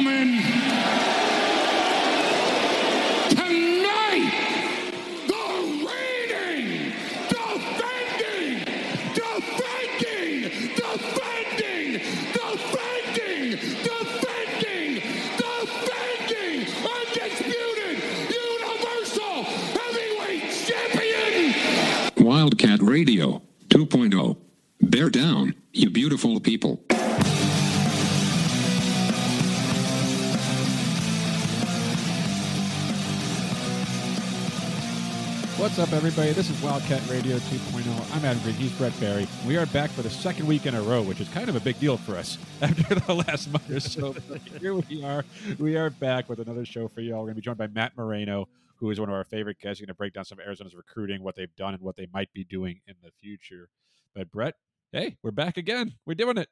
gentlemen, tonight, the reigning, defending, defending, defending, defending, defending, defending, undisputed, universal heavyweight champion. Wildcat Radio up, everybody? This is Wildcat Radio 2.0. I'm Adam Green. He's Brett Barry. We are back for the second week in a row, which is kind of a big deal for us after the last month or so. Here we are. We are back with another show for you all. We're going to be joined by Matt Moreno, who is one of our favorite guests. He's going to break down some of Arizona's recruiting, what they've done, and what they might be doing in the future. But Brett, hey, we're back again. We're doing it.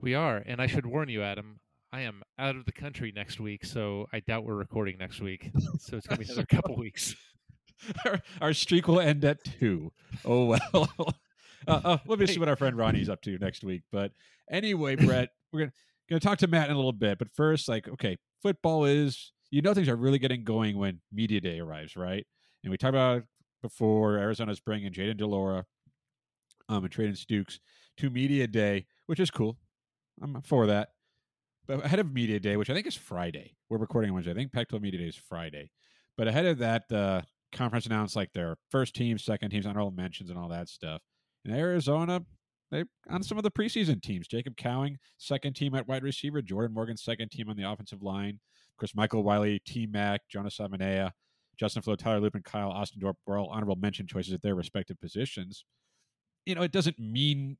We are, and I should warn you, Adam. I am out of the country next week, so I doubt we're recording next week. So it's gonna be another couple weeks. our, our streak will end at two. Oh well. uh, uh, let me see what our friend Ronnie's up to next week. But anyway, Brett, we're gonna gonna talk to Matt in a little bit. But first, like, okay, football is you know things are really getting going when media day arrives, right? And we talked about before Arizona's bringing Jayden de Laura, um, and Treydan Stukes to media day, which is cool. I'm for that. But ahead of media day, which I think is Friday, we're recording on Wednesday. I think Pac-12 media day is Friday. But ahead of that, the conference announced like their first team, second teams, honorable mentions, and all that stuff. In Arizona, they on some of the preseason teams. Jacob Cowing, second team at wide receiver. Jordan Morgan, second team on the offensive line. Course, Michael Wiley, T Mac, Jonah Savaiinaea, Justin Flowe, Tyler Loop, and Kyle Ostendorp were all honorable mention choices at their respective positions. You know, it doesn't mean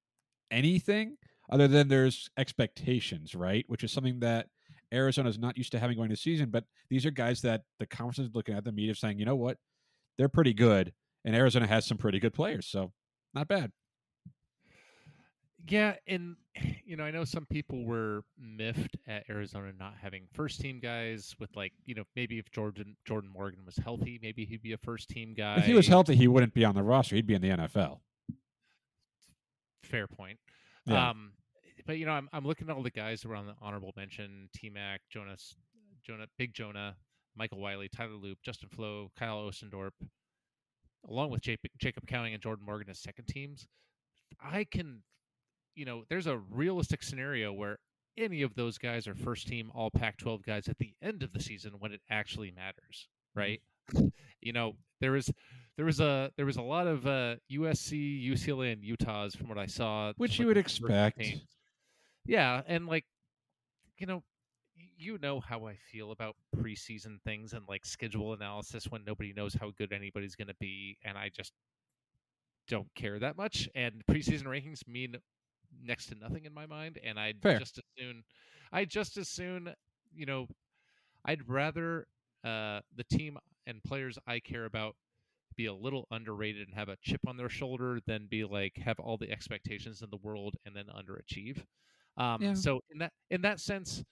anything other than there's expectations, right? Which is something that Arizona is not used to having going to season. But these are guys that the conference is looking at the media saying, you know what, they're pretty good, and Arizona has some pretty good players, so not bad. Yeah, and you know, I know some people were miffed at Arizona not having first team guys with like, you know, maybe if Jordan Jordan Morgan was healthy, maybe he'd be a first team guy. If he was healthy, he wouldn't be on the roster. He'd be in the NFL. Fair point. Yeah. Um, but you know, I'm I'm looking at all the guys who were on the honorable mention: T Mac, Jonas, Jonah, Big Jonah, Michael Wiley, Tyler Loop, Justin Flowe, Kyle Ostendorp, along with Jacob, Jacob Cowing and Jordan Morgan as second teams. I can, you know, there's a realistic scenario where any of those guys are first team All Pac-12 guys at the end of the season when it actually matters, right? you know, there was there was a there was a lot of uh, USC, UCLA, and Utahs from what I saw, Which you would expect. Yeah, and like, you know, you know how I feel about preseason things and like schedule analysis when nobody knows how good anybody's going to be, and I just don't care that much. And preseason rankings mean next to nothing in my mind, and I'd Fair. just as soon, I just as soon, you know, I'd rather uh, the team and players I care about be a little underrated and have a chip on their shoulder than be like have all the expectations in the world and then underachieve. Um, Yeah. So in that in that sense,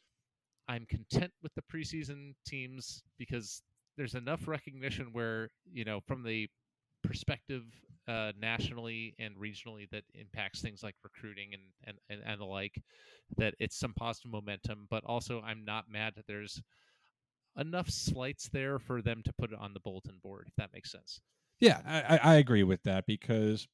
I'm content with the preseason teams because there's enough recognition where you know from the perspective uh, nationally and regionally that impacts things like recruiting and, and, and, and the like that it's some positive momentum but also i'm not mad that there's enough slights there for them to put it on the bulletin board if that makes sense Yeah, I, I agree with that because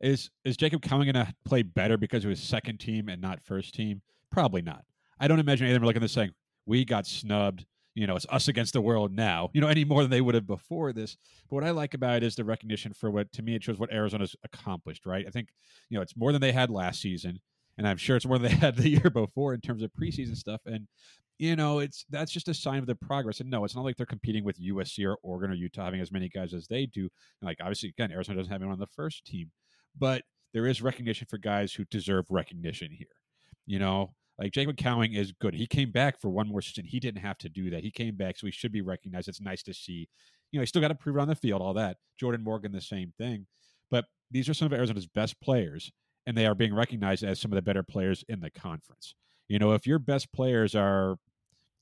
is is Jacob Cowing going to play better because of his second team and not first team? Probably not. I don't imagine any of them are looking at this saying, "We got snubbed." You know, it's us against the world now. You know, any more than they would have before this. But what I like about it is the recognition for what to me it shows what Arizona's accomplished. Right? I think you know it's more than they had last season, and I'm sure it's more than they had the year before in terms of preseason stuff. And you know, it's that's just a sign of the progress. And no, it's not like they're competing with USC or Oregon or Utah having as many guys as they do. Like obviously, again, Arizona doesn't have anyone on the first team, but there is recognition for guys who deserve recognition here. You know, like Jacob Cowing is good. He came back for one more season. He didn't have to do that. He came back, so he should be recognized. It's nice to see. You know, he still got to prove it on the field, all that. Jordan Morgan, the same thing. But these are some of Arizona's best players, and they are being recognized as some of the better players in the conference. You know, if your best players are,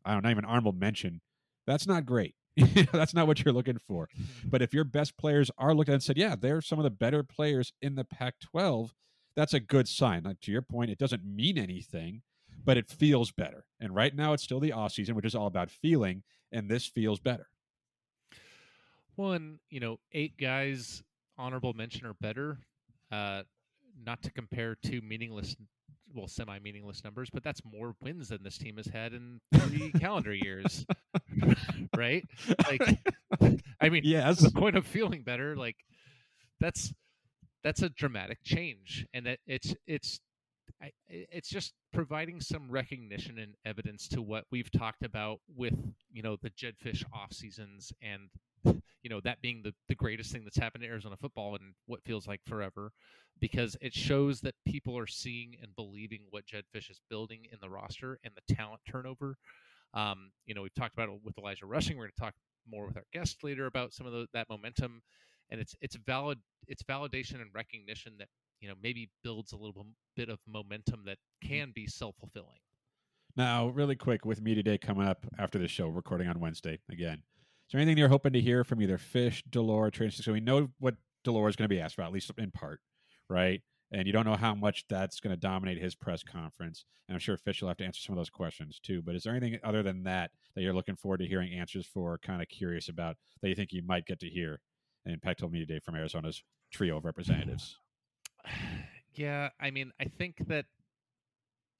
I don't know, not even honorable mention, that's not great. that's not what you're looking for. But if your best players are looked at and said, yeah, they're some of the better players in the Pac 12, that's a good sign. Like to your point, it doesn't mean anything, but it feels better. And right now, it's still the off season, which is all about feeling, and this feels better. One, you know, eight guys honorable mention or better. Uh, not to compare two meaningless, well, semi-meaningless numbers, but that's more wins than this team has had in three calendar years, right? Like, I mean, Yes. the point of feeling better, like that's that's a dramatic change, and that it's it's I, it's just providing some recognition and evidence to what we've talked about with you know the Jedd Fisch off seasons and you know that being the, the greatest thing that's happened to Arizona football in what feels like forever because it shows that people are seeing and believing what Jedd Fisch is building in the roster and the talent turnover. Um, you know, we've talked about it with Elijah Rushing. We're going to talk more with our guest later about some of the, that momentum, and it's it's valid it's validation and recognition that you know maybe builds a little bit of momentum that mm. can be self fulfilling. Now, really quick, with me today coming up after the show, recording on Wednesday again. Is there anything you're hoping to hear from either Fisch, Delore, Tracy? So we know what de Laura is going to be asked about, at least in part, right? And you don't know how much that's going to dominate his press conference. And I'm sure Fisch will have to answer some of those questions too. But is there anything other than that that you're looking forward to hearing answers for, kind of curious about, that you think you might get to hear in Pac-12 Media Day from Arizona's trio of representatives? Yeah, I mean, I think that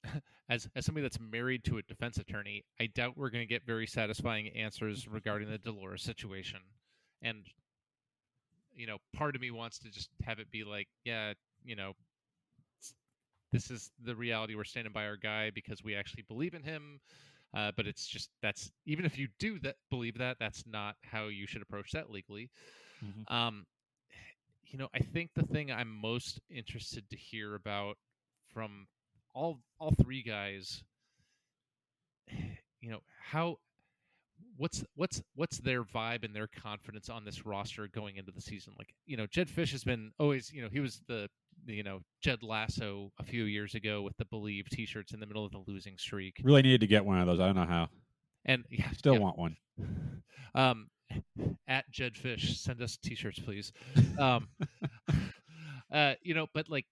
as as somebody that's married to a defense attorney, I doubt we're going to get very satisfying answers regarding the de Laura's situation. And you know, part of me wants to just have it be like, yeah, you know, this is the reality. We're standing by our guy because we actually believe in him. Uh, but it's just that's even if you do that believe that, that's not how you should approach that legally. Mhm. Um, you know, I think the thing I'm most interested to hear about from all all three guys, you know, how what's what's what's their vibe and their confidence on this roster going into the season? Like, you know, Jedd Fisch has been always, you know, he was the you know Jed Lasso a few years ago with the Believe T-shirts in the middle of the losing streak, Really needed to get one of those. I don't know how. and yeah, Still yeah, want one. um, at Jedd Fisch, send us T-shirts, please. Um, uh, you know, but like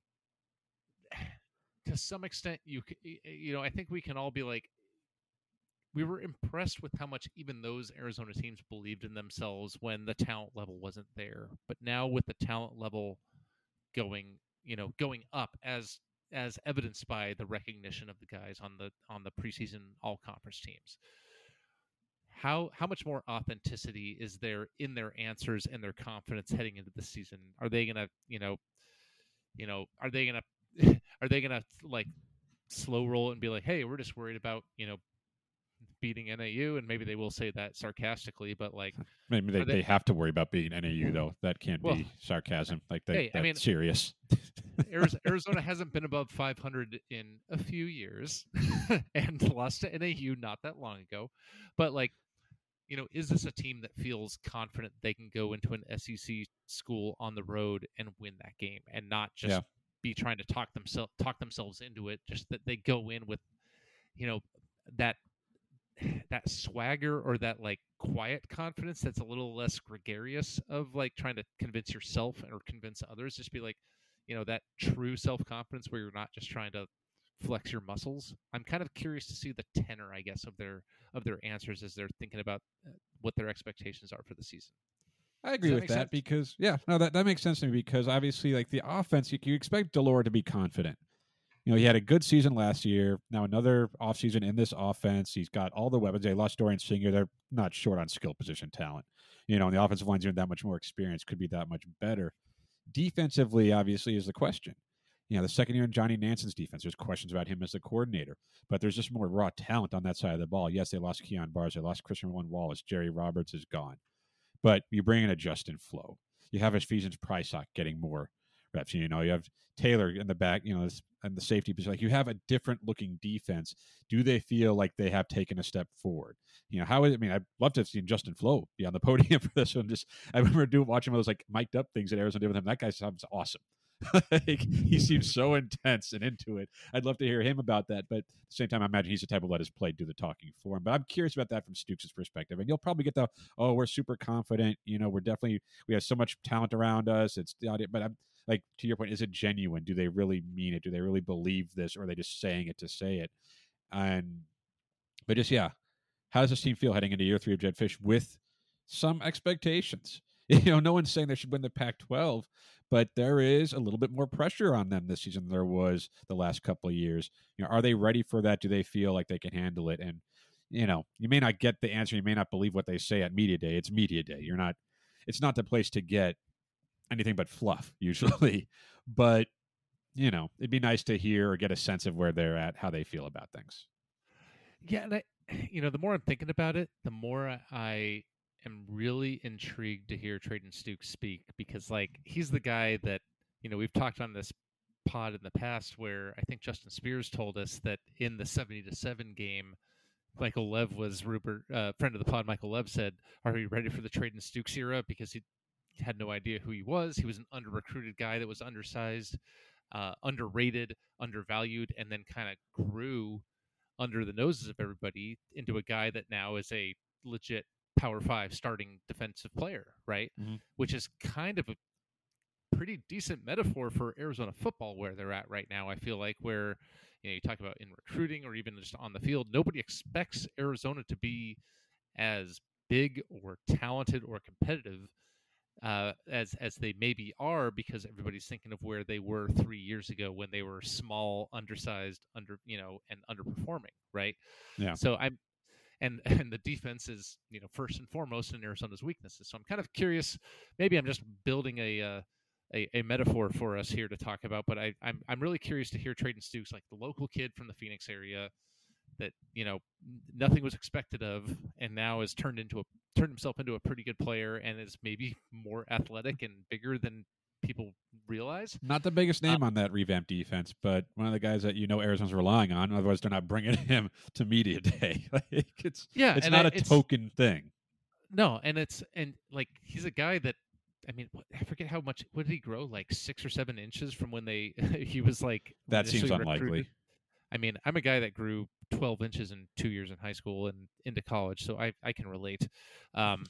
to some extent, you c- y- y- you know, I think we can all be like, we were impressed with how much even those Arizona teams believed in themselves when the talent level wasn't there. But now with the talent level going, you know, going up as as evidenced by the recognition of the guys on the on the preseason all conference teams how how much more authenticity is there in their answers and their confidence heading into the season? Are they gonna, you know, you know, are they gonna are they gonna like slow roll and be like, hey, we're just worried about you know beating NAU, and maybe they will say that sarcastically, but like, Maybe they, they- they have to worry about beating NAU mm-hmm. though. That can't Well, be sarcasm. Like they, hey, I that's mean- serious. Arizona hasn't been above 500 in a few years, and lost to NAU not that long ago. But like, you know, is this a team that feels confident they can go into an SEC school on the road and win that game, and not just Yeah. be trying to talk themselves talk themselves into it? Just that they go in with, you know, that that swagger or that like quiet confidence that's a little less gregarious of like trying to convince yourself or convince others just be like you know that true self-confidence where you're not just trying to flex your muscles i'm kind of curious to see the tenor i guess of their of their answers as they're thinking about uh, what their expectations are for the season I agree that with that sense? because yeah, no, that that makes sense to me because obviously, like the offense, you, you expect de Laura to be confident. You know, he had a good season last year. Now another offseason in this offense. He's got all the weapons. They lost Dorian Singer. They're not short on skill position talent. You know, and the offensive line's even that much more experience, could be that much better. Defensively, obviously, is the question. You know, the second year in Johnny Nansen's defense, there's questions about him as the coordinator, but there's just more raw talent on that side of the ball. Yes, they lost Kyon Barrs, they lost Christian Roland-Wallace, Jerry Roberts is gone, but you bring in a Justin Flowe. You have Ephesians Prysock getting more reps. You know, you have Taylor in the back, you know, and the safety position. Like you have a different looking defense. Do they feel like they have taken a step forward? You know, how is I mean, I'd love to have seen Justin Flowe be on the podium for this one. Just I remember doing watching those like mic'd up things that Arizona did with him. That guy sounds awesome. like, he seems so intense and into it. I'd love to hear him about that. But at the same time, I imagine he's the type of let his play do the talking for him. But I'm curious about that from Stukes' perspective. And you'll probably get the oh, we're super confident. You know, we're definitely we have so much talent around us. It's but I'm like to your point, is it genuine? Do they really mean it? Do they really believe this, or are they just saying it to say it? And But just yeah, how does this team feel heading into year three of Jedd Fisch with some expectations? You know, no one's saying they should win the Pac-12, but there is a little bit more pressure on them this season than there was the last couple of years. You know, are they ready for that? Do they feel like they can handle it? And you know, you may not get the answer. You may not believe what they say at media day. It's media day. You're not. It's not the place to get anything but fluff usually. but you know, it'd be nice to hear or get a sense of where they're at, how they feel about things. Yeah, and I, you know, the more I'm thinking about it, the more I am really intrigued to hear Treydan Stukes speak because, like, he's the guy that you know we've talked on this pod in the past where I think Justin Spears told us that in the seventy to seven game, Michael Lev was Rupert, uh, friend of the pod. Michael Lev said, "Are we ready for the Treydan Stukes era?" Because he had no idea who he was. He was an under recruited guy that was undersized, uh, underrated, undervalued, and then kind of grew under the noses of everybody into a guy that now is a legit power five starting defensive player, right? Mhm. Which is kind of a pretty decent metaphor for Arizona football where they're at right now. I feel like where you know you talk about in recruiting or even just on the field, nobody expects Arizona to be as big or talented or competitive uh, as as they maybe are because everybody's thinking of where they were three years ago when they were small, undersized, under you know, and underperforming, right? Yeah. So I'm, and and the defense is you know first and foremost in Arizona's weaknesses. So I'm kind of curious. Maybe I'm just building a. Uh, a, a metaphor for us here to talk about, but I, I'm I'm really curious to hear Treydan Stukes, like the local kid from the Phoenix area, that you know nothing was expected of, and now has turned into a turned himself into a pretty good player, and is maybe more athletic and bigger than people realize. Not the biggest name on that revamped defense, but one of the guys that you know Arizona's relying on. Otherwise, they're not bringing him to media day. like it's Yeah, it's not I- a it's- token thing. No, and it's and like he's a guy that I mean I forget how much. What did he grow? Like six or seven inches from when they he was like That seems unlikely. recruited. I mean, I'm a guy that grew 12 inches in two years in high school and into college, so I I can relate. Um,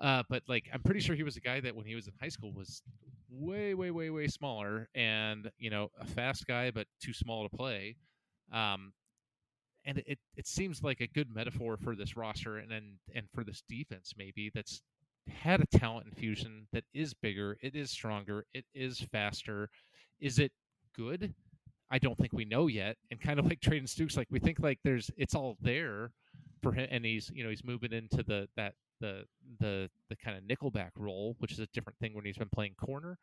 uh, but like I'm pretty sure he was a guy that when he was in high school was way way way way smaller and you know a fast guy but too small to play. Um, and it, it seems like a good metaphor for this roster and and, and for this defense maybe that's had a talent infusion that is bigger, it is stronger, it is faster. Is it good? I don't think we know yet. And kind of like Treydan Stukes, like we think like there's it's all there for him, and he's you know he's moving into the that the the the kind of nickelback role, which is a different thing when he's been playing corner.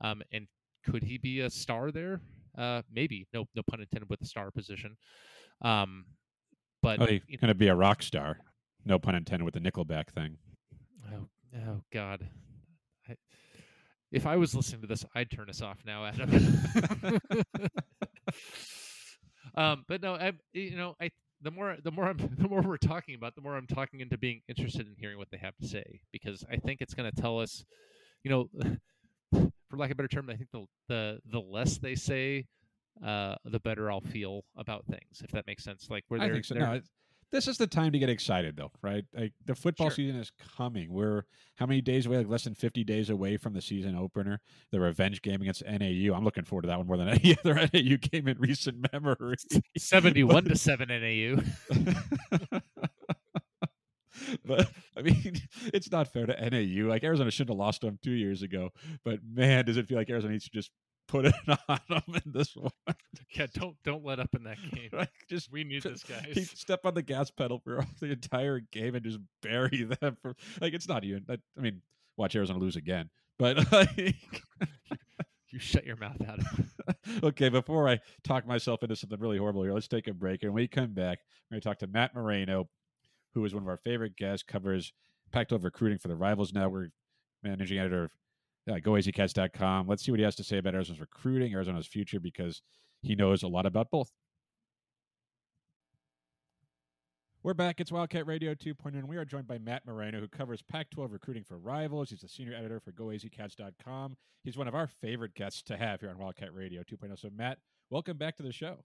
Um, and could he be a star there? Uh, maybe. No, no pun intended with the star position. Um, but Oh, he's you going to be a rock star. No pun intended with the Nickelback thing. Oh, oh God. I, if I was listening to this, I'd turn us off now, Adam. um, but no, I, you know, I the more the more I'm the more we're talking about, the more I'm talking into being interested in hearing what they have to say because I think it's going to tell us, you know, for lack of a better term, I think the the the less they say, uh, the better I'll feel about things. If that makes sense, like where they're, think so. they're- No, this is the time to get excited, though, right? Like the football Sure. season is coming. We're how many days away? Like less than fifty days away from the season opener, the revenge game against NAU. I'm looking forward to that one more than any other NAU game in recent memory. seventy-one to seven NAU. but I mean, it's not fair to NAU. Like Arizona shouldn't have lost them two years ago. But man, does it feel like Arizona needs to just put it on them in this one? Yeah, don't don't let up in that game. Like, just We need this, guy. step on the gas pedal for the entire game and just bury them. For like, it's not even. I, I mean, watch Arizona lose again. But like, You shut your mouth out. okay, before I talk myself into something really horrible here, let's take a break. And when we come back, we're going to talk to Matt Moreno, who is one of our favorite guests, covers Pac-12 recruiting for the Rivals Network, managing editor of uh, GoAZCats.com. Let's see what he has to say about Arizona's recruiting, Arizona's future, because he knows a lot about both. We're back. It's Wildcat Radio 2.0, and we are joined by Matt Moreno, who covers Pac 12 recruiting for Rivals. He's the senior editor for GoAZCats.com. He's one of our favorite guests to have here on Wildcat Radio 2.0. So, Matt, welcome back to the show.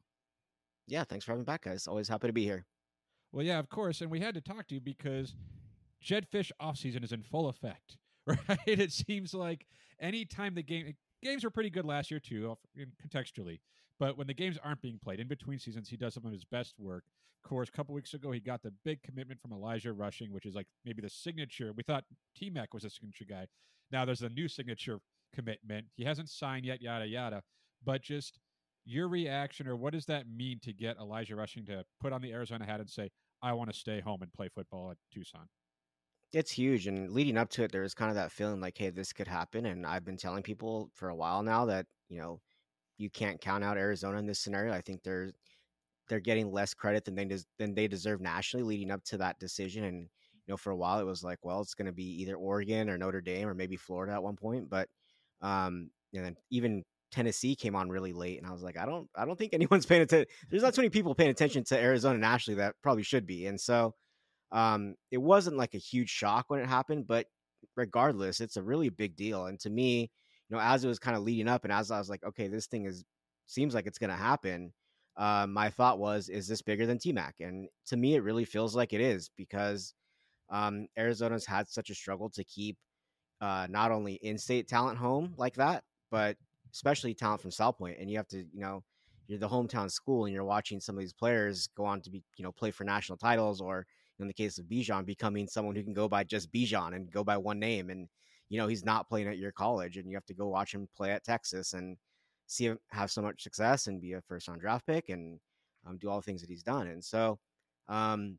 Yeah, thanks for having me back, guys. Always happy to be here. Well, yeah, of course. And we had to talk to you because Jedd Fisch offseason is in full effect, right? It seems like any time the game games were pretty good last year too, contextually, But when the games aren't being played in between seasons, he does some of his best work. Of course, a couple weeks ago, he got the big commitment from Elijah Rushing, which is like maybe the signature. We thought T Mac was a signature guy. Now there's a new signature commitment. He hasn't signed yet, yada, yada. But just your reaction, or what does that mean to get Elijah Rushing to put on the Arizona hat and say, I want to stay home and play football at Tucson? It's huge. And leading up to it, there was kind of that feeling like, hey, this could happen. And I've been telling people for a while now that, you know, you can't count out Arizona in this scenario. I think they're they're getting less credit than they des- than they deserve nationally leading up to that decision. And you know, for a while it was like, well, it's going to be either Oregon or Notre Dame or maybe Florida at one point. But um, and then even Tennessee came on really late, and I was like, I don't, I don't think anyone's paying attention. There's not too many people paying attention to Arizona nationally that probably should be. And so um, it wasn't like a huge shock when it happened, but regardless, it's a really big deal. And to me, you know, as it was kind of leading up, and as I was like, okay, this thing is seems like it's going to happen. Uh, my thought was, is this bigger than TMAC? And to me, it really feels like it is because um, Arizona's had such a struggle to keep uh, not only in-state talent home like that, but especially talent from Salpointe. And you have to, you know, you're the hometown school, and you're watching some of these players go on to be, you know, play for national titles, or in the case of Bijan, becoming someone who can go by just Bijan and go by one name. And you know, he's not playing at your college, and you have to go watch him play at Texas and see him have so much success and be a first round draft pick and um, do all the things that he's done. And so, um,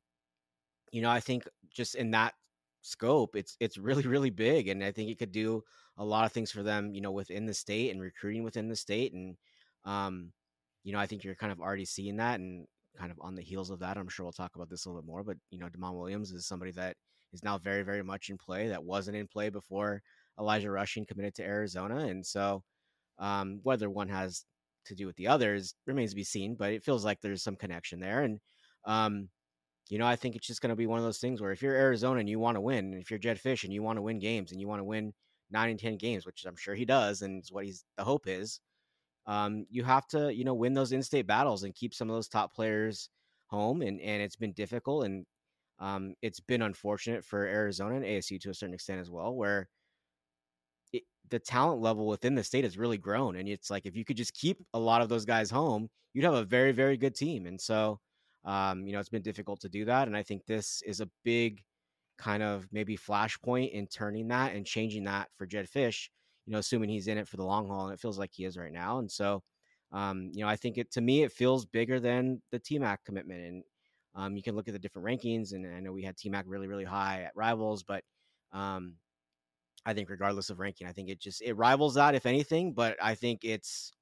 you know, I think just in that scope, it's it's really really big, and I think it could do a lot of things for them, you know, within the state and recruiting within the state. And um, you know, I think you're kind of already seeing that, and kind of on the heels of that, I'm sure we'll talk about this a little bit more. But you know, Demond Williams is somebody that is now very very much in play that wasn't in play before Elijah Rushing committed to Arizona, and so um, whether one has to do with the others remains to be seen, but it feels like there's some connection there. And, um, you know, I think it's just going to be one of those things where if you're Arizona and you want to win, and if you're Jedd Fisch and you want to win games and you want to win nine and 10 games, which I'm sure he does, and it's what he's the hope is, um, you have to, you know, win those in state battles and keep some of those top players home. And, and it's been difficult and um, it's been unfortunate for Arizona and ASU to a certain extent as well, where it, the talent level within the state has really grown. And it's like if you could just keep a lot of those guys home, you'd have a very, very good team. And so, um, you know, it's been difficult to do that. And I think this is a big kind of maybe flashpoint in turning that and changing that for Jedd Fisch, you know, assuming he's in it for the long haul. And it feels like he is right now. And so, um, you know, I think it to me, it feels bigger than the TMAC commitment. And um, you can look at the different rankings. And I know we had TMAC really, really high at rivals, but um, I think regardless of ranking, I think it just it rivals that if anything. But I think it's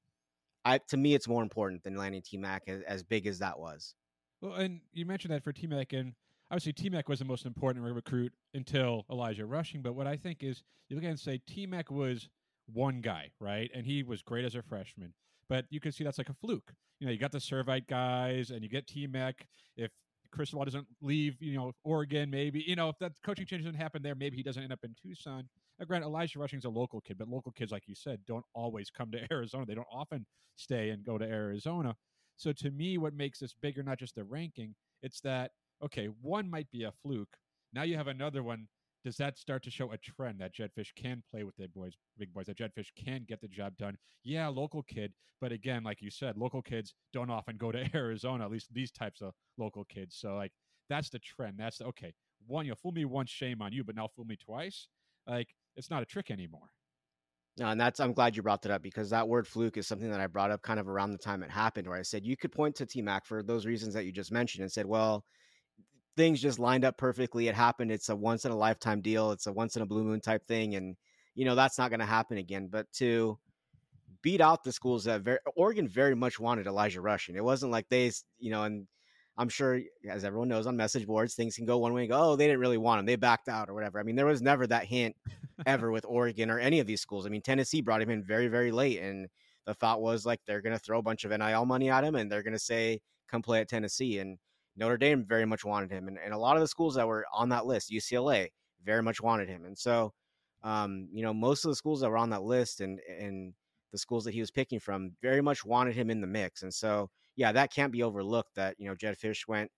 I to me it's more important than landing T Mac as, as big as that was. Well, and you mentioned that for T Mac, and obviously T Mac was the most important recruit until Elijah Rushing. But what I think is you look at and say T Mac was one guy, right? And he was great as a freshman. But you can see that's like a fluke. You know, you got the Servite guys and you get T Mac. If Cristobal doesn't leave, you know, Oregon, maybe, you know, if that coaching change doesn't happen there, maybe he doesn't end up in Tucson. Now, grant Elijah Rushing's a local kid, but local kids, like you said, don't always come to Arizona. They don't often stay and go to Arizona. So to me, what makes this bigger, not just the ranking, it's that, okay, one might be a fluke. Now you have another one. Does that start to show a trend that Jedd Fisch can play with the boys, big boys, that Jedd Fisch can get the job done? Yeah, local kid. But again, like you said, local kids don't often go to Arizona, at least these types of local kids. So like that's the trend. That's the, okay. One, you know, fool me once, shame on you, but now fool me twice. Like it's not a trick anymore. No, and that's I'm glad you brought that up because that word fluke is something that I brought up kind of around the time it happened, where I said you could point to T Mac for those reasons that you just mentioned and said, well, things just lined up perfectly. It happened. It's a once in a lifetime deal. It's a once in a blue moon type thing, and you know that's not going to happen again. But to beat out the schools that very, Oregon very much wanted Elijah Rushing. It wasn't like they, you know, and I'm sure, as everyone knows on message boards, things can go one way and go, oh, they didn't really want him. They backed out or whatever. I mean, there was never that hint ever with Oregon or any of these schools. I mean, Tennessee brought him in very, very late. And the thought was like they're going to throw a bunch of NIL money at him and they're going to say, come play at Tennessee. And Notre Dame very much wanted him. And, and a lot of the schools that were on that list, UCLA, very much wanted him. And so, um, you know, most of the schools that were on that list and, and the schools that he was picking from very much wanted him in the mix. And so, yeah, that can't be overlooked that, you know, Jedd Fisch went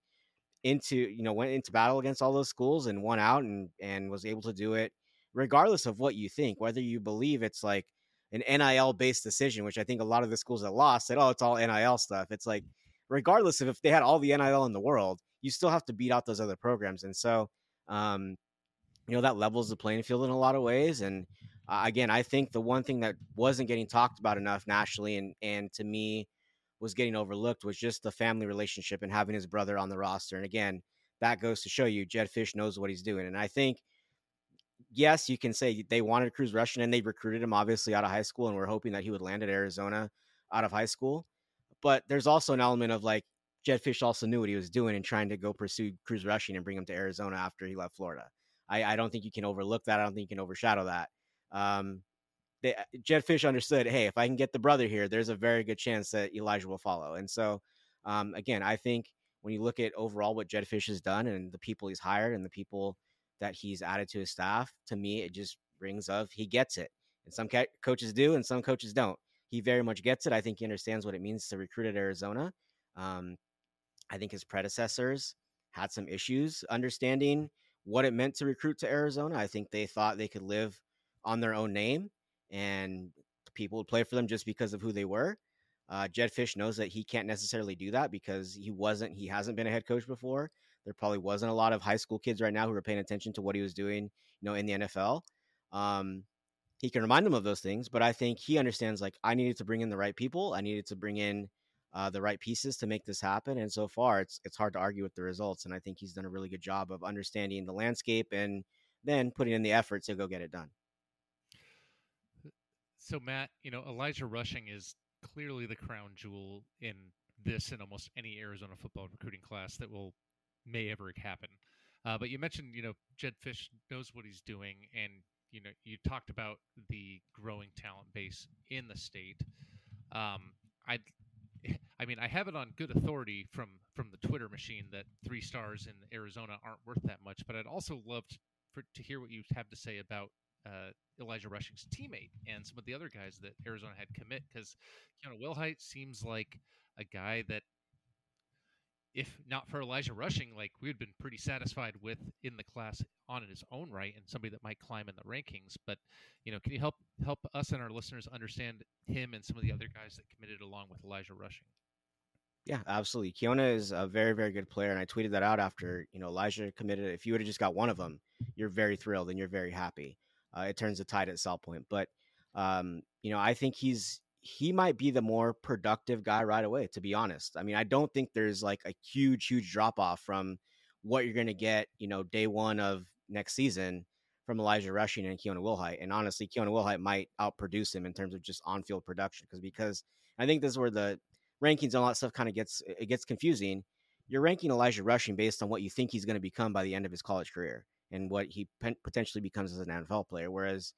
into, you know, went into battle against all those schools and won out and, and was able to do it regardless of what you think, whether you believe it's like an NIL based decision, which I think a lot of the schools that lost said, "Oh, it's all NIL stuff." It's like, regardless of if they had all the NIL in the world, you still have to beat out those other programs, and so, um, you know, that levels the playing field in a lot of ways. And uh, again, I think the one thing that wasn't getting talked about enough nationally, and and to me was getting overlooked, was just the family relationship and having his brother on the roster. And again, that goes to show you Jedd Fisch knows what he's doing. And I think yes, you can say they wanted Cruz Rushing and they recruited him obviously out of high school, and we're hoping that he would land at Arizona out of high school. But there's also an element of like Jedd Fisch also knew what he was doing and trying to go pursue Cruz Rushing and bring him to Arizona after he left Florida. I, I don't think you can overlook that. I don't think you can overshadow that. Um, they, Fisch understood, hey, if I can get the brother here, there's a very good chance that Elijah will follow. And so, um, again, I think when you look at overall what Jedd Fisch has done and the people he's hired and the people that he's added to his staff, to me, it just rings of he gets it. And some ca- coaches do, and some coaches don't. He very much gets it. I think he understands what it means to recruit at Arizona. Um, I think his predecessors had some issues understanding what it meant to recruit to Arizona. I think they thought they could live on their own name and people would play for them just because of who they were. Uh, Jedd Fisch knows that he can't necessarily do that because he wasn't, he hasn't been a head coach before. There probably wasn't a lot of high school kids right now who were paying attention to what he was doing, you know, in the NFL. Um, he can remind them of those things, but I think he understands like I needed to bring in the right people. I needed to bring in uh, the right pieces to make this happen. And so far, it's it's hard to argue with the results. And I think he's done a really good job of understanding the landscape and then putting in the effort to go get it done. So Matt, you know Elijah Rushing is clearly the crown jewel in this and almost any Arizona football recruiting class that will may ever happen. Uh, but you mentioned, you know, Jedd Fisch knows what he's doing, and you know, you talked about the growing talent base in the state. Um, I, I mean, I have it on good authority from from the Twitter machine that three stars in Arizona aren't worth that much. But I'd also love to, for, to hear what you have to say about uh, Elijah Rushing's teammate and some of the other guys that Arizona had commit because you know Wilhite seems like a guy that if not for Elijah Rushing, like we had been pretty satisfied with in the class on in his own right, and somebody that might climb in the rankings. But you know, can you help help us and our listeners understand him and some of the other guys that committed along with Elijah Rushing? Yeah, absolutely. Keona is a very, very good player, and I tweeted that out after you know Elijah committed. If you would have just got one of them, you're very thrilled and you're very happy. Uh, it turns the tide at Salpointe, but um, you know I think he's he might be the more productive guy right away, to be honest. I mean, I don't think there's like a huge, huge drop off from what you're going to get, you know, day one of next season from Elijah Rushing and Keona Wilhite. And honestly, Keona Wilhite might outproduce him in terms of just on field production because because I think this is where the rankings and all that stuff kind of gets it gets confusing. You're ranking Elijah Rushing based on what you think he's going to become by the end of his college career and what he potentially becomes as an NFL player. Whereas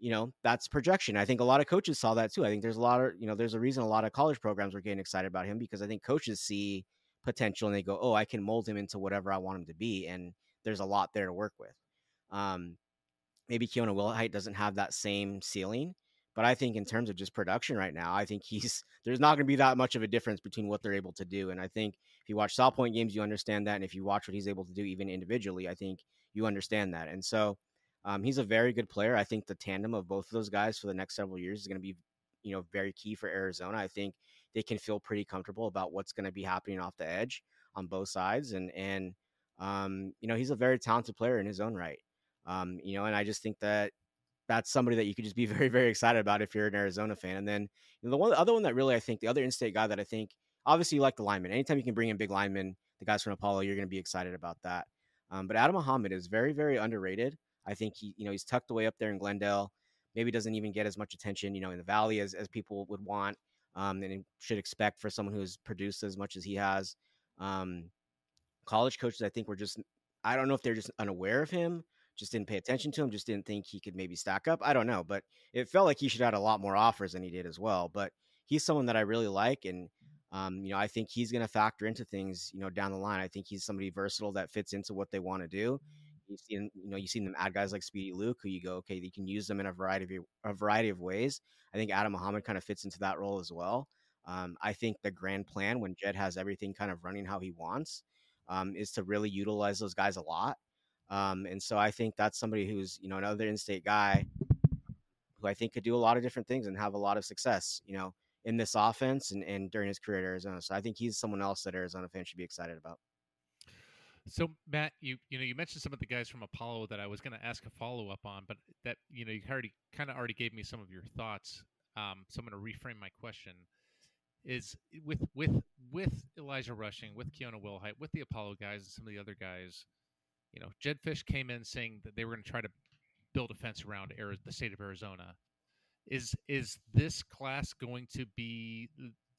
you know, that's projection. I think a lot of coaches saw that too. I think there's a lot of, you know, there's a reason a lot of college programs were getting excited about him because I think coaches see potential and they go, oh, I can mold him into whatever I want him to be. And there's a lot there to work with. Um, maybe Keona Wilhite doesn't have that same ceiling, but I think in terms of just production right now, I think he's there's not going to be that much of a difference between what they're able to do. And I think if you watch Salpointe games, you understand that. And if you watch what he's able to do even individually, I think you understand that. And so um, he's a very good player. I think the tandem of both of those guys for the next several years is going to be, you know, very key for Arizona. I think they can feel pretty comfortable about what's going to be happening off the edge on both sides, and and um, you know, he's a very talented player in his own right. Um, you know, and I just think that that's somebody that you could just be very very excited about if you're an Arizona fan. And then you know, the one the other one that really I think the other in-state guy that I think obviously you like the lineman. Anytime you can bring in big linemen, the guys from Apollo, you're going to be excited about that. Um, but Adam Muhammad is very very underrated. I think he, you know, he's tucked away up there in Glendale. Maybe doesn't even get as much attention, you know, in the valley as, as people would want um, and should expect for someone who has produced as much as he has. Um, college coaches, I think, were just, I don't know if they're just unaware of him, just didn't pay attention to him, just didn't think he could maybe stack up. I don't know, but it felt like he should have had a lot more offers than he did as well. But he's someone that I really like. And, um, you know, I think he's going to factor into things, you know, down the line. I think he's somebody versatile that fits into what they want to do. You've seen, you know, you've seen them add guys like Speedy Luke, who you go, okay, you can use them in a variety of a variety of ways. I think Adam Muhammad kind of fits into that role as well. Um, I think the grand plan when Jed has everything kind of running how he wants um, is to really utilize those guys a lot. Um, and so I think that's somebody who's, you know, another in-state guy who I think could do a lot of different things and have a lot of success, you know, in this offense and, and during his career at Arizona. So I think he's someone else that Arizona fans should be excited about. So Matt, you you know you mentioned some of the guys from Apollo that I was going to ask a follow up on, but that you know you already kind of already gave me some of your thoughts. Um, so I'm going to reframe my question: Is with with with Elijah Rushing, with Keona Wilhite, with the Apollo guys, and some of the other guys, you know, Jedd Fisch came in saying that they were going to try to build a fence around the state of Arizona. Is is this class going to be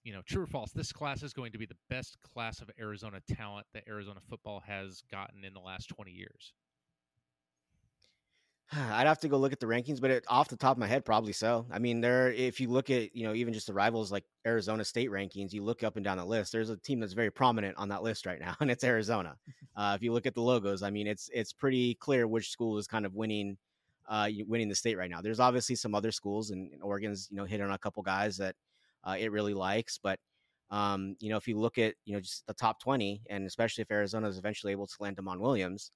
you know, true or false, this class is going to be the best class of Arizona talent that Arizona football has gotten in the last 20 years. I'd have to go look at the rankings, but it, off the top of my head, probably so. I mean, there, if you look at, you know, even just the rivals like Arizona State rankings, you look up and down the list. There's a team that's very prominent on that list right now, and it's Arizona. Uh, if you look at the logos, I mean, it's it's pretty clear which school is kind of winning, uh, winning the state right now. There's obviously some other schools, and, and Oregon's, you know, hitting on a couple guys that uh, it really likes, but um, you know, if you look at you know just the top 20, and especially if Arizona is eventually able to land Demond Williams,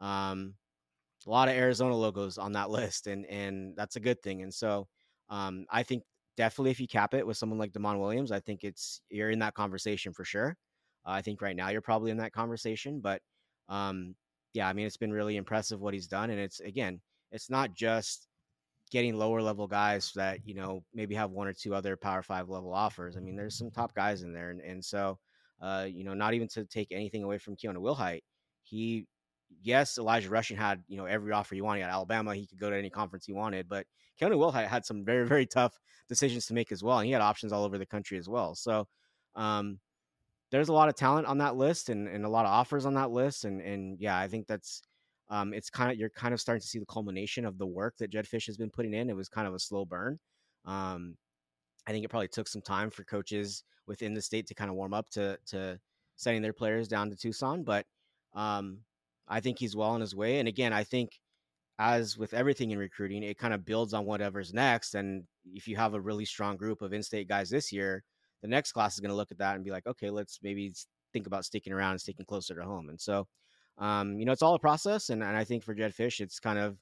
um, a lot of Arizona logos on that list, and and that's a good thing. And so um, I think definitely if you cap it with someone like Demond Williams, I think it's you're in that conversation for sure. Uh, I think right now you're probably in that conversation, but um, yeah, I mean it's been really impressive what he's done, and it's again, it's not just getting lower level guys that you know maybe have one or two other Power Five level offers. I mean, there's some top guys in there, and and so uh, you know, not even to take anything away from Keona Wilhite, he yes, Elijah Rushing had you know every offer he wanted at Alabama. He could go to any conference he wanted, but Keona Wilhite had some very very tough decisions to make as well, and he had options all over the country as well. So. Um, there's a lot of talent on that list and, and a lot of offers on that list. And, and yeah, I think that's, um, it's kind of, you're kind of starting to see the culmination of the work that Jedd Fisch has been putting in. It was kind of a slow burn. Um, I think it probably took some time for coaches within the state to kind of warm up to, to sending their players down to Tucson, but, um, I think he's well on his way. And again, I think as with everything in recruiting, it kind of builds on whatever's next. And if you have a really strong group of in-state guys this year, the next class is going to look at that and be like, okay, let's maybe think about sticking around and sticking closer to home. And so, um, you know, it's all a process. And, and I think for Jedd Fisch, it's kind of,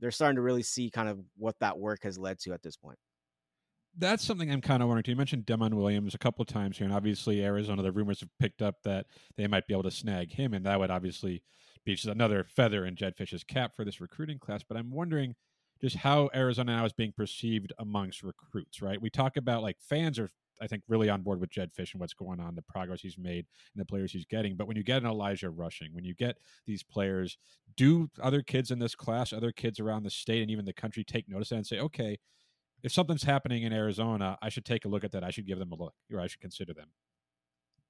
they're starting to really see kind of what that work has led to at this point. That's something I'm kind of wondering. Too. You mentioned Demond Williams a couple of times here, and obviously Arizona. The rumors have picked up that they might be able to snag him, and that would obviously be just another feather in Jedd Fisch's cap for this recruiting class. But I'm wondering just how Arizona now is being perceived amongst recruits. Right? We talk about like fans are I think really on board with Jedd Fisch and what's going on, the progress he's made, and the players he's getting. But when you get an Elijah Rushing, when you get these players, do other kids in this class, other kids around the state and even the country take notice and say, okay, if something's happening in Arizona, I should take a look at that. I should give them a look, or I should consider them.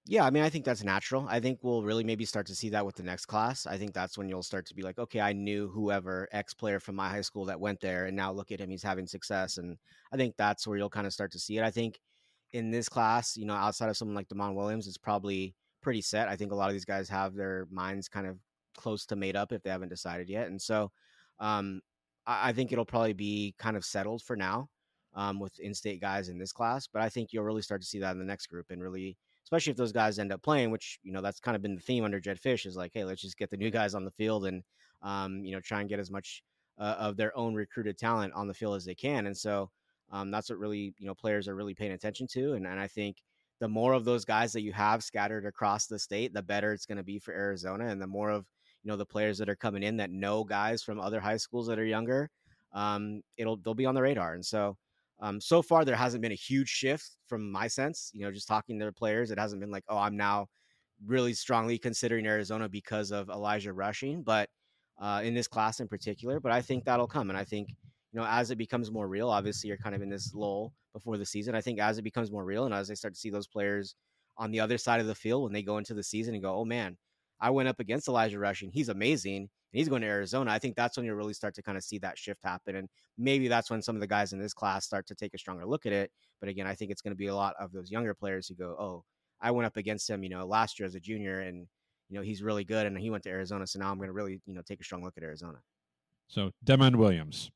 Yeah, I mean, I think that's natural. I think we'll really maybe start to see that with the next class. I think that's when you'll start to be like, okay, I knew whoever X player from my high school that went there, and now look at him, he's having success. And I think that's where you'll kind of start to see it. I think in this class, you know, outside of someone like Demond Williams, it's probably pretty set. I think a lot of these guys have their minds kind of close to made up if they haven't decided yet. And so um, I, I, think it'll probably be kind of settled for now um, with in state guys in this class. But I think you'll really start to see that in the next group and really, especially if those guys end up playing, which, you know, that's kind of been the theme under Jedd Fisch is like, hey, let's just get the new guys on the field and, um, you know, try and get as much uh, of their own recruited talent on the field as they can. And so, um, that's what really you know players are really paying attention to, and and I think the more of those guys that you have scattered across the state, the better it's going to be for Arizona, and the more of you know the players that are coming in that know guys from other high schools that are younger, um, it'll they'll be on the radar, and so. Um, so far, there hasn't been a huge shift from my sense. You know, just talking to the players, it hasn't been like, oh, I'm now really strongly considering Arizona because of Elijah Rushing, but uh, in this class in particular. But I think that'll come, and I think you know, as it becomes more real, obviously you're kind of in this lull before the season. I think as it becomes more real and as they start to see those players on the other side of the field when they go into the season and go, oh man, I went up against Elijah Rushing. He's amazing. And he's going to Arizona. I think that's when you really start to kind of see that shift happen. And maybe that's when some of the guys in this class start to take a stronger look at it. But again, I think it's going to be a lot of those younger players who go, oh, I went up against him, you know, last year as a junior and, you know, he's really good and he went to Arizona. So now I'm going to really, you know, take a strong look at Arizona. So Demond Williams,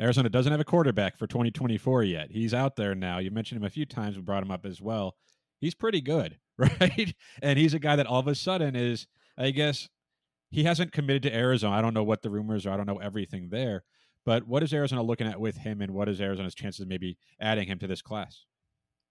Arizona doesn't have a quarterback for 2024 yet. He's out there now. You mentioned him a few times. We brought him up as well. He's pretty good, right? And he's a guy that all of a sudden is, I guess, he hasn't committed to Arizona. I don't know what the rumors are. I don't know everything there. But what is Arizona looking at with him, and what is Arizona's chances of maybe adding him to this class?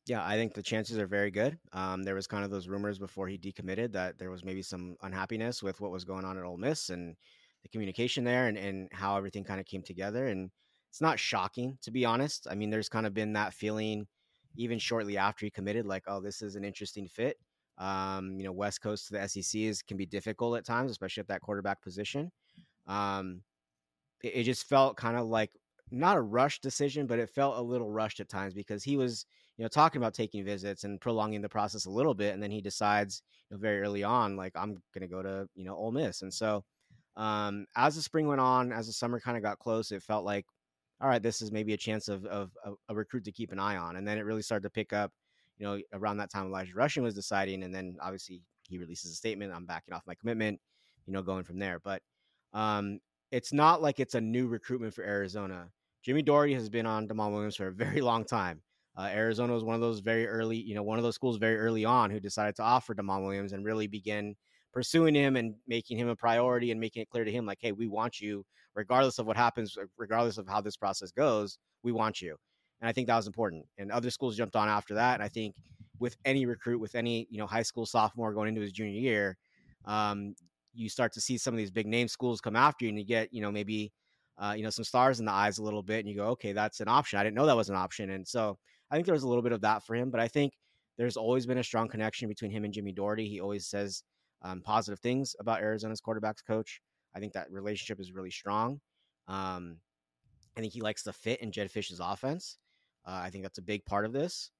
Yeah, I think the chances are very good. Um, there was kind of those rumors before he decommitted that there was maybe some unhappiness with what was going on at Ole Miss and the communication there and, and how everything kind of came together. And it's not shocking, to be honest. I mean, there's kind of been that feeling even shortly after he committed, like, oh, this is an interesting fit. Um, you know, West Coast to the SEC is can be difficult at times, especially at that quarterback position. Um, it, it just felt kind of like not a rush decision, but it felt a little rushed at times because he was, you know, talking about taking visits and prolonging the process a little bit, and then he decides, you know, very early on, like I'm to go to, you know, Ole Miss, and so um, as the spring went on, as the summer kind of got close, it felt like, all right, this is maybe a chance of, of, of a recruit to keep an eye on, and then it really started to pick up, you know, around that time Elijah Rushing was deciding, and then obviously he releases a statement, I'm backing off my commitment, you know, going from there, but um, it's not like it's a new recruitment for Arizona. Jimmy Dougherty has been on Demond Williams for a very long time. Uh, Arizona was one of those very early, you know, one of those schools very early on who decided to offer Demond Williams and really begin pursuing him and making him a priority and making it clear to him, like, hey, we want you, regardless of what happens, regardless of how this process goes, we want you. And I think that was important. And other schools jumped on after that. And I think with any recruit, with any, you know, high school sophomore going into his junior year, um, you start to see some of these big name schools come after you and you get, you know, maybe, uh, you know, some stars in the eyes a little bit and you go, okay, that's an option. I didn't know that was an option. And so I think there was a little bit of that for him, but I think there's always been a strong connection between him and Jimmy Dougherty. He always says um, positive things about Arizona's quarterbacks coach. I think that relationship is really strong. Um, I think he likes the fit in Jedd Fisch's offense. Uh, I think that's a big part of this.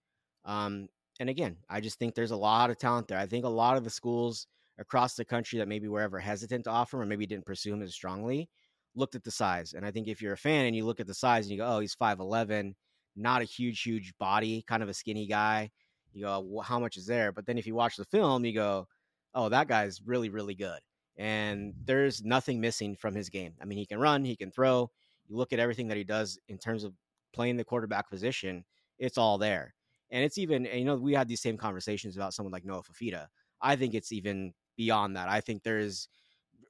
Um, and again, I just think there's a lot of talent there. I think a lot of the schools across the country that maybe were ever hesitant to offer him or maybe didn't pursue him as strongly looked at the size. And I think if you're a fan and you look at the size and you go, oh, he's 5'11, not a huge, huge body, kind of a skinny guy, you go, well, how much is there? But then if you watch the film, you go, oh, that guy's really, really good. And there's nothing missing from his game. I mean, he can run, he can throw. You look at everything that he does in terms of playing the quarterback position, it's all there. And it's even, and, you know, we had these same conversations about someone like Noah Fifita. I think it's even beyond that. I think there's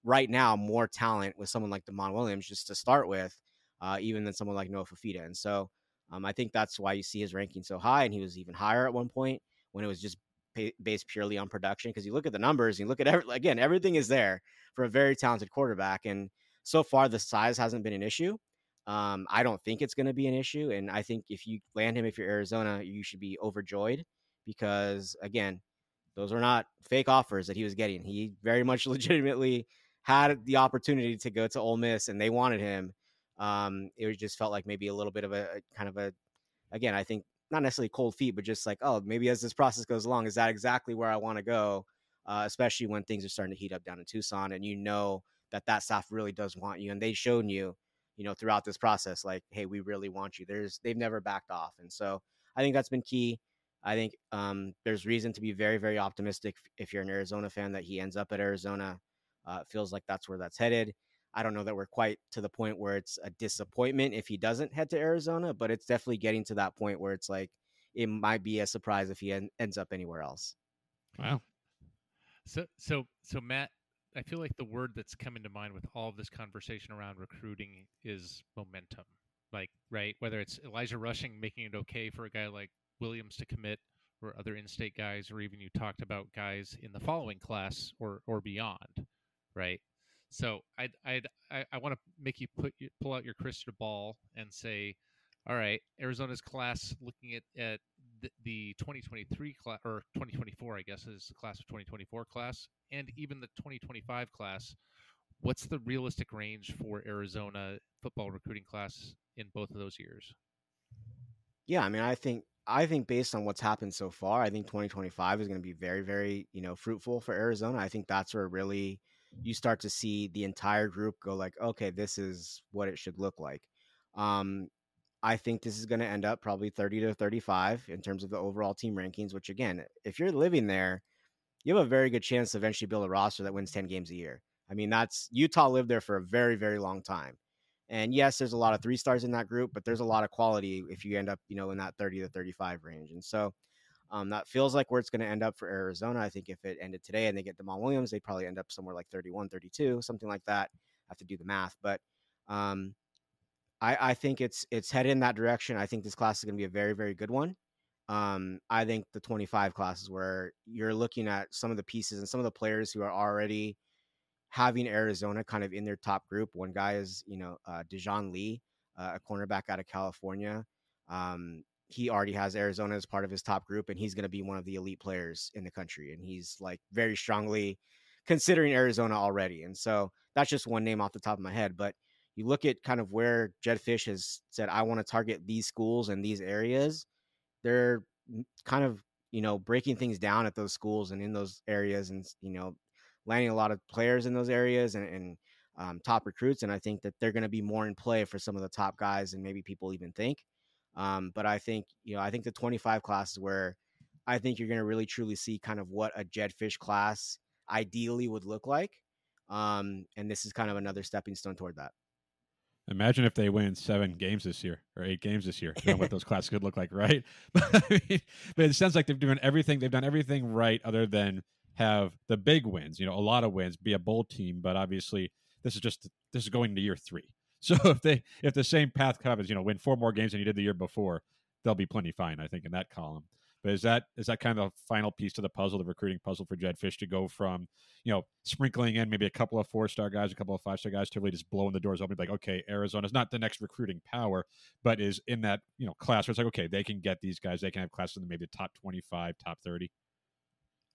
right now more talent with someone like Demond Williams just to start with, uh, even than someone like Noah Fifita. And so um, I think that's why you see his ranking so high. And he was even higher at one point when it was just based purely on production. Because you look at the numbers, you look at every, again, everything is there for a very talented quarterback. And so far, the size hasn't been an issue. Um, I don't think it's going to be an issue. And I think if you land him, if you're Arizona, you should be overjoyed because, again, those were not fake offers that he was getting. He very much legitimately had the opportunity to go to Ole Miss, and they wanted him. Um, it just felt like maybe a little bit of a kind of a, again, I think not necessarily cold feet, but just like, oh, maybe as this process goes along, is that exactly where I want to go? Uh, especially when things are starting to heat up down in Tucson, and you know that that staff really does want you, and they've shown you, you know, throughout this process, like, hey, we really want you. There's they've never backed off, and so I think that's been key. I think um, there's reason to be very, very optimistic if you're an Arizona fan that he ends up at Arizona. Uh, feels like that's where that's headed. I don't know that we're quite to the point where it's a disappointment if he doesn't head to Arizona, but it's definitely getting to that point where it's like it might be a surprise if he en- ends up anywhere else. Wow. So, so, so Matt, I feel like the word that's coming to mind with all of this conversation around recruiting is momentum. Like, right? Whether it's Elijah Rushing making it okay for a guy like Williams to commit or other in-state guys, or even you talked about guys in the following class or or beyond, right? So I'd I I want to make you put pull out your crystal ball and say, all right, Arizona's class looking at at the, the 2023 class or 2024, I guess is the class of 2024 class, and even the 2025 class. What's the realistic range for Arizona football recruiting class in both of those years? Yeah, I mean, I think I think based on what's happened so far, I think 2025 is going to be very, very, you know, fruitful for Arizona. I think that's where really you start to see the entire group go like, okay, this is what it should look like. Um, I think this is going to end up probably 30 to 35 in terms of the overall team rankings, which again, if you're living there, you have a very good chance to eventually build a roster that wins 10 games a year. I mean, that's Utah lived there for a very, very long time. And yes, there's a lot of three stars in that group, but there's a lot of quality if you end up, you know, in that 30 to 35 range. And so um, that feels like where it's going to end up for Arizona. I think if it ended today and they get Demond Williams, they'd probably end up somewhere like 31, 32, something like that. I have to do the math. But um, I, I think it's it's headed in that direction. I think this class is going to be a very very good one. Um, I think the 25 classes where you're looking at some of the pieces and some of the players who are already having Arizona kind of in their top group. One guy is you know uh, Lee, uh, a cornerback out of California. Um, he already has Arizona as part of his top group, and he's going to be one of the elite players in the country. And he's like very strongly considering Arizona already. And so that's just one name off the top of my head. But you look at kind of where Jedd Fisch has said, I want to target these schools and these areas. They're kind of, you know, breaking things down at those schools and in those areas and, you know, landing a lot of players in those areas and, and um, top recruits. And I think that they're going to be more in play for some of the top guys and maybe people even think. Um, but I think, you know, I think the 25 classes where I think you're going to really truly see kind of what a Jedd Fisch class ideally would look like. Um, and this is kind of another stepping stone toward that. Imagine if they win seven games this year or eight games this year. You know what those classes could look like, right? But, I mean, but it sounds like they've done everything. They've done everything right, other than have the big wins. You know, a lot of wins, be a bowl team. But obviously, this is just this is going to year three. So if they if the same path comes, you know, win four more games than you did the year before, they'll be plenty fine. I think in that column. But is that is that kind of the final piece to the puzzle, the recruiting puzzle for Jedd Fisch to go from, you know, sprinkling in maybe a couple of four star guys, a couple of five star guys to really just blowing the doors open, like, okay, Arizona's not the next recruiting power, but is in that, you know, class where it's like, okay, they can get these guys, they can have classes in maybe the top twenty five, top thirty.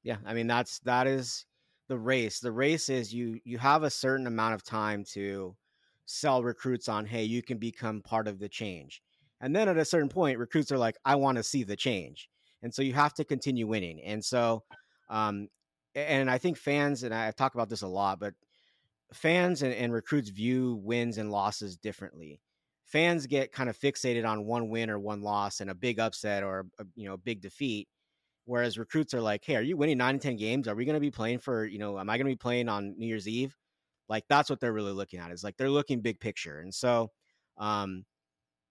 Yeah, I mean that's that is the race. The race is you you have a certain amount of time to sell recruits on, hey, you can become part of the change. And then at a certain point, recruits are like, I want to see the change and so you have to continue winning. And so, um, and I think fans, and I talk about this a lot, but fans and, and recruits view wins and losses differently. Fans get kind of fixated on one win or one loss and a big upset or a, you know a big defeat, whereas recruits are like, "Hey, are you winning nine and ten games? Are we going to be playing for you know? Am I going to be playing on New Year's Eve?" Like that's what they're really looking at. Is like they're looking big picture, and so um,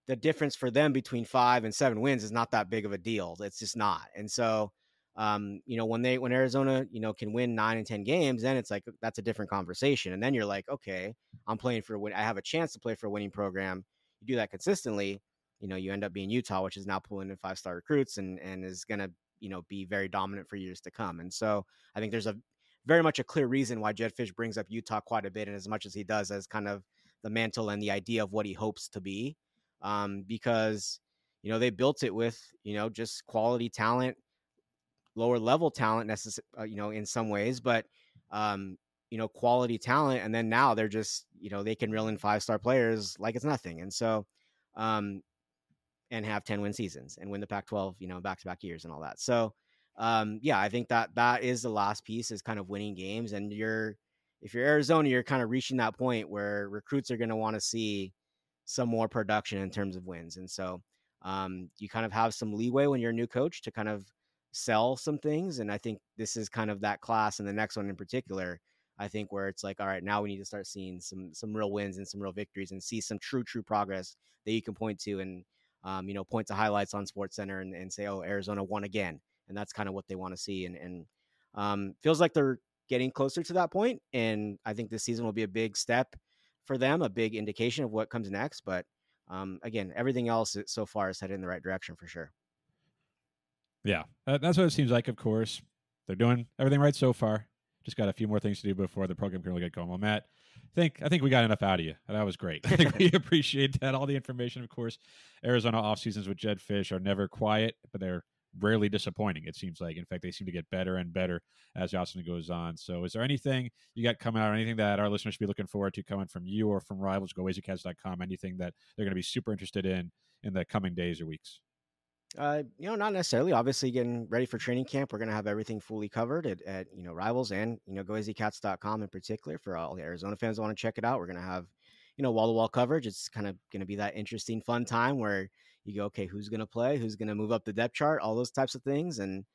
the difference for them between five and seven wins is not that big of a deal. It's just not. And so, um, you know, when they when Arizona, you know, can win nine and ten games, then it's like that's a different conversation. And then you're like, okay, I'm playing for a win. I have a chance to play for a winning program. You do that consistently, you know, you end up being Utah, which is now pulling in five star recruits and and is gonna, you know, be very dominant for years to come. And so I think there's a very much a clear reason why Jedd Fisch brings up Utah quite a bit, and as much as he does as kind of the mantle and the idea of what he hopes to be um, because you know they built it with you know just quality talent, lower level talent, necess- uh, you know in some ways, but um, you know quality talent, and then now they're just you know they can reel in five star players like it's nothing, and so um, and have ten win seasons and win the Pac-12 you know back to back years and all that. So um, yeah, I think that that is the last piece is kind of winning games, and you're if you're Arizona, you're kind of reaching that point where recruits are going to want to see some more production in terms of wins. And so um, you kind of have some leeway when you're a new coach to kind of sell some things. And I think this is kind of that class and the next one in particular. I think where it's like, all right, now we need to start seeing some some real wins and some real victories and see some true true progress that you can point to and um, you know point to highlights on Sports Center and, and say, oh, Arizona won again, and that's kind of what they want to see. And and um, feels like they're getting closer to that point. And I think this season will be a big step for them, a big indication of what comes next. But um, again, everything else so far is headed in the right direction for sure. Yeah, that's what it seems like. Of course, they're doing everything right so far. Just got a few more things to do before the program can really get going. Well, Matt, I think I think we got enough out of you. That was great. I think we appreciate that. All the information, of course. Arizona off seasons with Jedd Fisch are never quiet, but they're rarely disappointing. It seems like, in fact, they seem to get better and better as Jocelyn goes on. So, is there anything you got coming out, or anything that our listeners should be looking forward to coming from you or from Rivals? GoAZCats.com. Anything that they're going to be super interested in in the coming days or weeks? Uh, you know, not necessarily. Obviously, getting ready for training camp, we're going to have everything fully covered at, at you know Rivals and you know GoAZCats.com in particular for all the Arizona fans that want to check it out. We're going to have you know wall to wall coverage. It's kind of going to be that interesting, fun time where you go, okay, who's going to play? Who's going to move up the depth chart? All those types of things. And,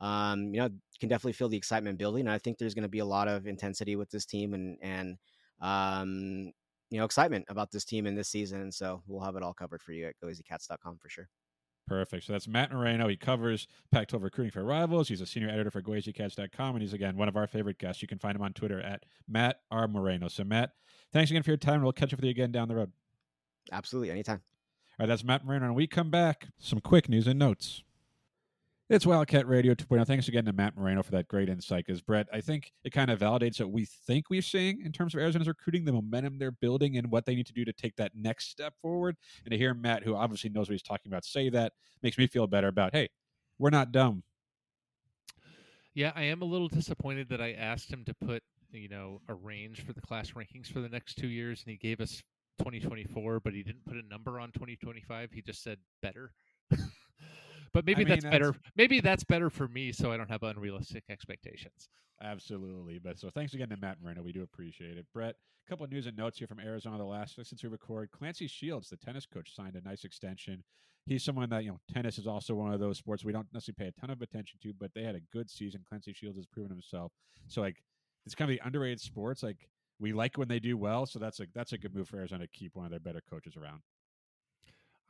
um, you know, can definitely feel the excitement building. And I think there's going to be a lot of intensity with this team and, and, um, you know, excitement about this team in this season. And so we'll have it all covered for you at goazcats.com for sure. Perfect. So that's Matt Moreno. He covers Pac 12 recruiting for rivals. He's a senior editor for GoAZCats.com. And he's, again, one of our favorite guests. You can find him on Twitter at Matt R. Moreno. So, Matt, thanks again for your time. We'll catch up with you again down the road. Absolutely, anytime. All right, that's Matt Moreno. And we come back, some quick news and notes. It's Wildcat Radio 2.0. Thanks again to Matt Moreno for that great insight. Because, Brett, I think it kind of validates what we think we're seeing in terms of Arizona's recruiting, the momentum they're building, and what they need to do to take that next step forward. And to hear Matt, who obviously knows what he's talking about, say that makes me feel better about, hey, we're not dumb. Yeah, I am a little disappointed that I asked him to put, you know, a range for the class rankings for the next two years, and he gave us 2024, but he didn't put a number on 2025. He just said better. but maybe mean, that's, that's- better. Maybe that's better for me, so I don't have unrealistic expectations. Absolutely. But so thanks again to Matt Moreno. We do appreciate it. Brett, a couple of news and notes here from Arizona the last since we record. Clancy Shields, the tennis coach, signed a nice extension. He's someone that, you know, tennis is also one of those sports we don't necessarily pay a ton of attention to, but they had a good season. Clancy Shields has proven himself. So like it's kind of the underrated sports. Like we like when they do well. So that's a that's a good move for Arizona to keep one of their better coaches around.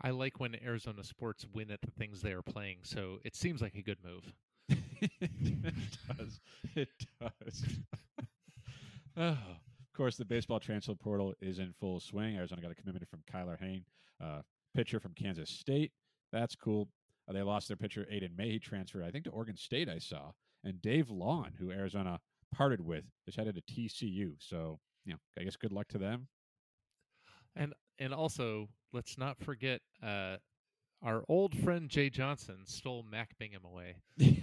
I like when Arizona sports win at the things they are playing, so it seems like a good move. it does. It does. oh, of course, the baseball transfer portal is in full swing. Arizona got a commitment from Kyler Hain, uh, pitcher from Kansas State. That's cool. Uh, they lost their pitcher Aiden May. He transferred, I think, to Oregon State. I saw, and Dave Lawn, who Arizona parted with, is headed to TCU. So, you know, I guess good luck to them. And and also, let's not forget uh, our old friend Jay Johnson stole Mac Bingham away.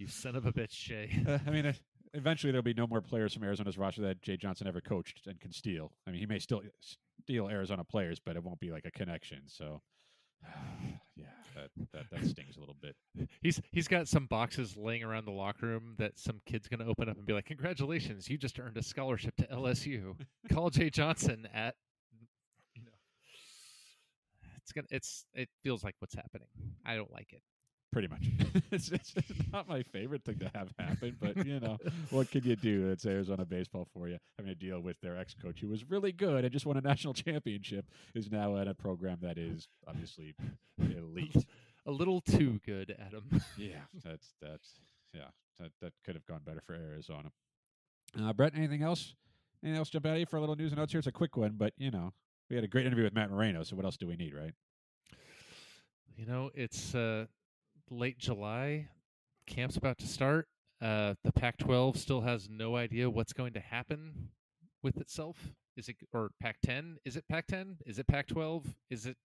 You son of a bitch, Jay. Uh, I mean, eventually there'll be no more players from Arizona's roster that Jay Johnson ever coached and can steal. I mean, he may still steal Arizona players, but it won't be like a connection. So, yeah, that, that that stings a little bit. He's he's got some boxes laying around the locker room that some kid's gonna open up and be like, "Congratulations, you just earned a scholarship to LSU." Call Jay Johnson at, you know, it's gonna it's it feels like what's happening. I don't like it. Pretty much, it's, it's not my favorite thing to have happen, but you know, what can you do? It's Arizona baseball for you. Having to deal with their ex-coach, who was really good and just won a national championship, is now at a program that is obviously elite. A little too good, Adam. yeah, that's that's yeah, that that could have gone better for Arizona. Uh, Brett, anything else? Anything else jump out at you for a little news and notes here? It's a quick one, but you know, we had a great interview with Matt Moreno. So what else do we need, right? You know, it's uh, late July. Camp's about to start. Uh, the Pac-12 still has no idea what's going to happen with itself. Is it or Pac-10? Is it Pac-10? Is it Pac-12? Is it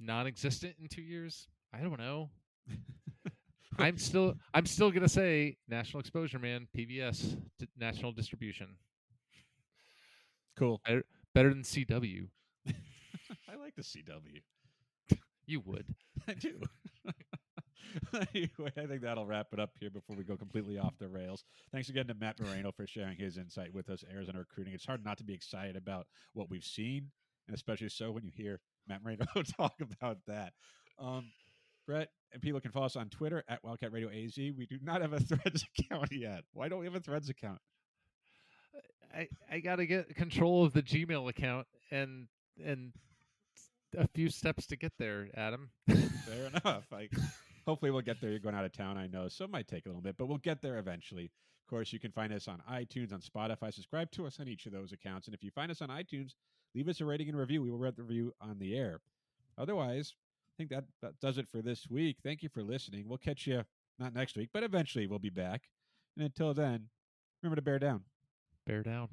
non-existent in two years? I don't know. I'm still I'm still gonna say national exposure, man. PBS, d- national distribution, Cool. better than CW. I like the CW. You would. I do. anyway, I think that'll wrap it up here before we go completely off the rails. Thanks again to Matt Moreno for sharing his insight with us, Arizona recruiting. It's hard not to be excited about what we've seen, and especially so when you hear Matt Moreno talk about that. Um, Brett and people can follow us on Twitter at Wildcat Radio AZ. We do not have a Threads account yet. Why don't we have a Threads account? I I gotta get control of the Gmail account and and a few steps to get there, Adam. Fair enough. I, hopefully, we'll get there. You're going out of town, I know, so it might take a little bit, but we'll get there eventually. Of course, you can find us on iTunes, on Spotify. Subscribe to us on each of those accounts, and if you find us on iTunes, leave us a rating and review. We will read the review on the air. Otherwise, I think that, that does it for this week. Thank you for listening. We'll catch you not next week, but eventually we'll be back. And until then, remember to bear down. Bear down.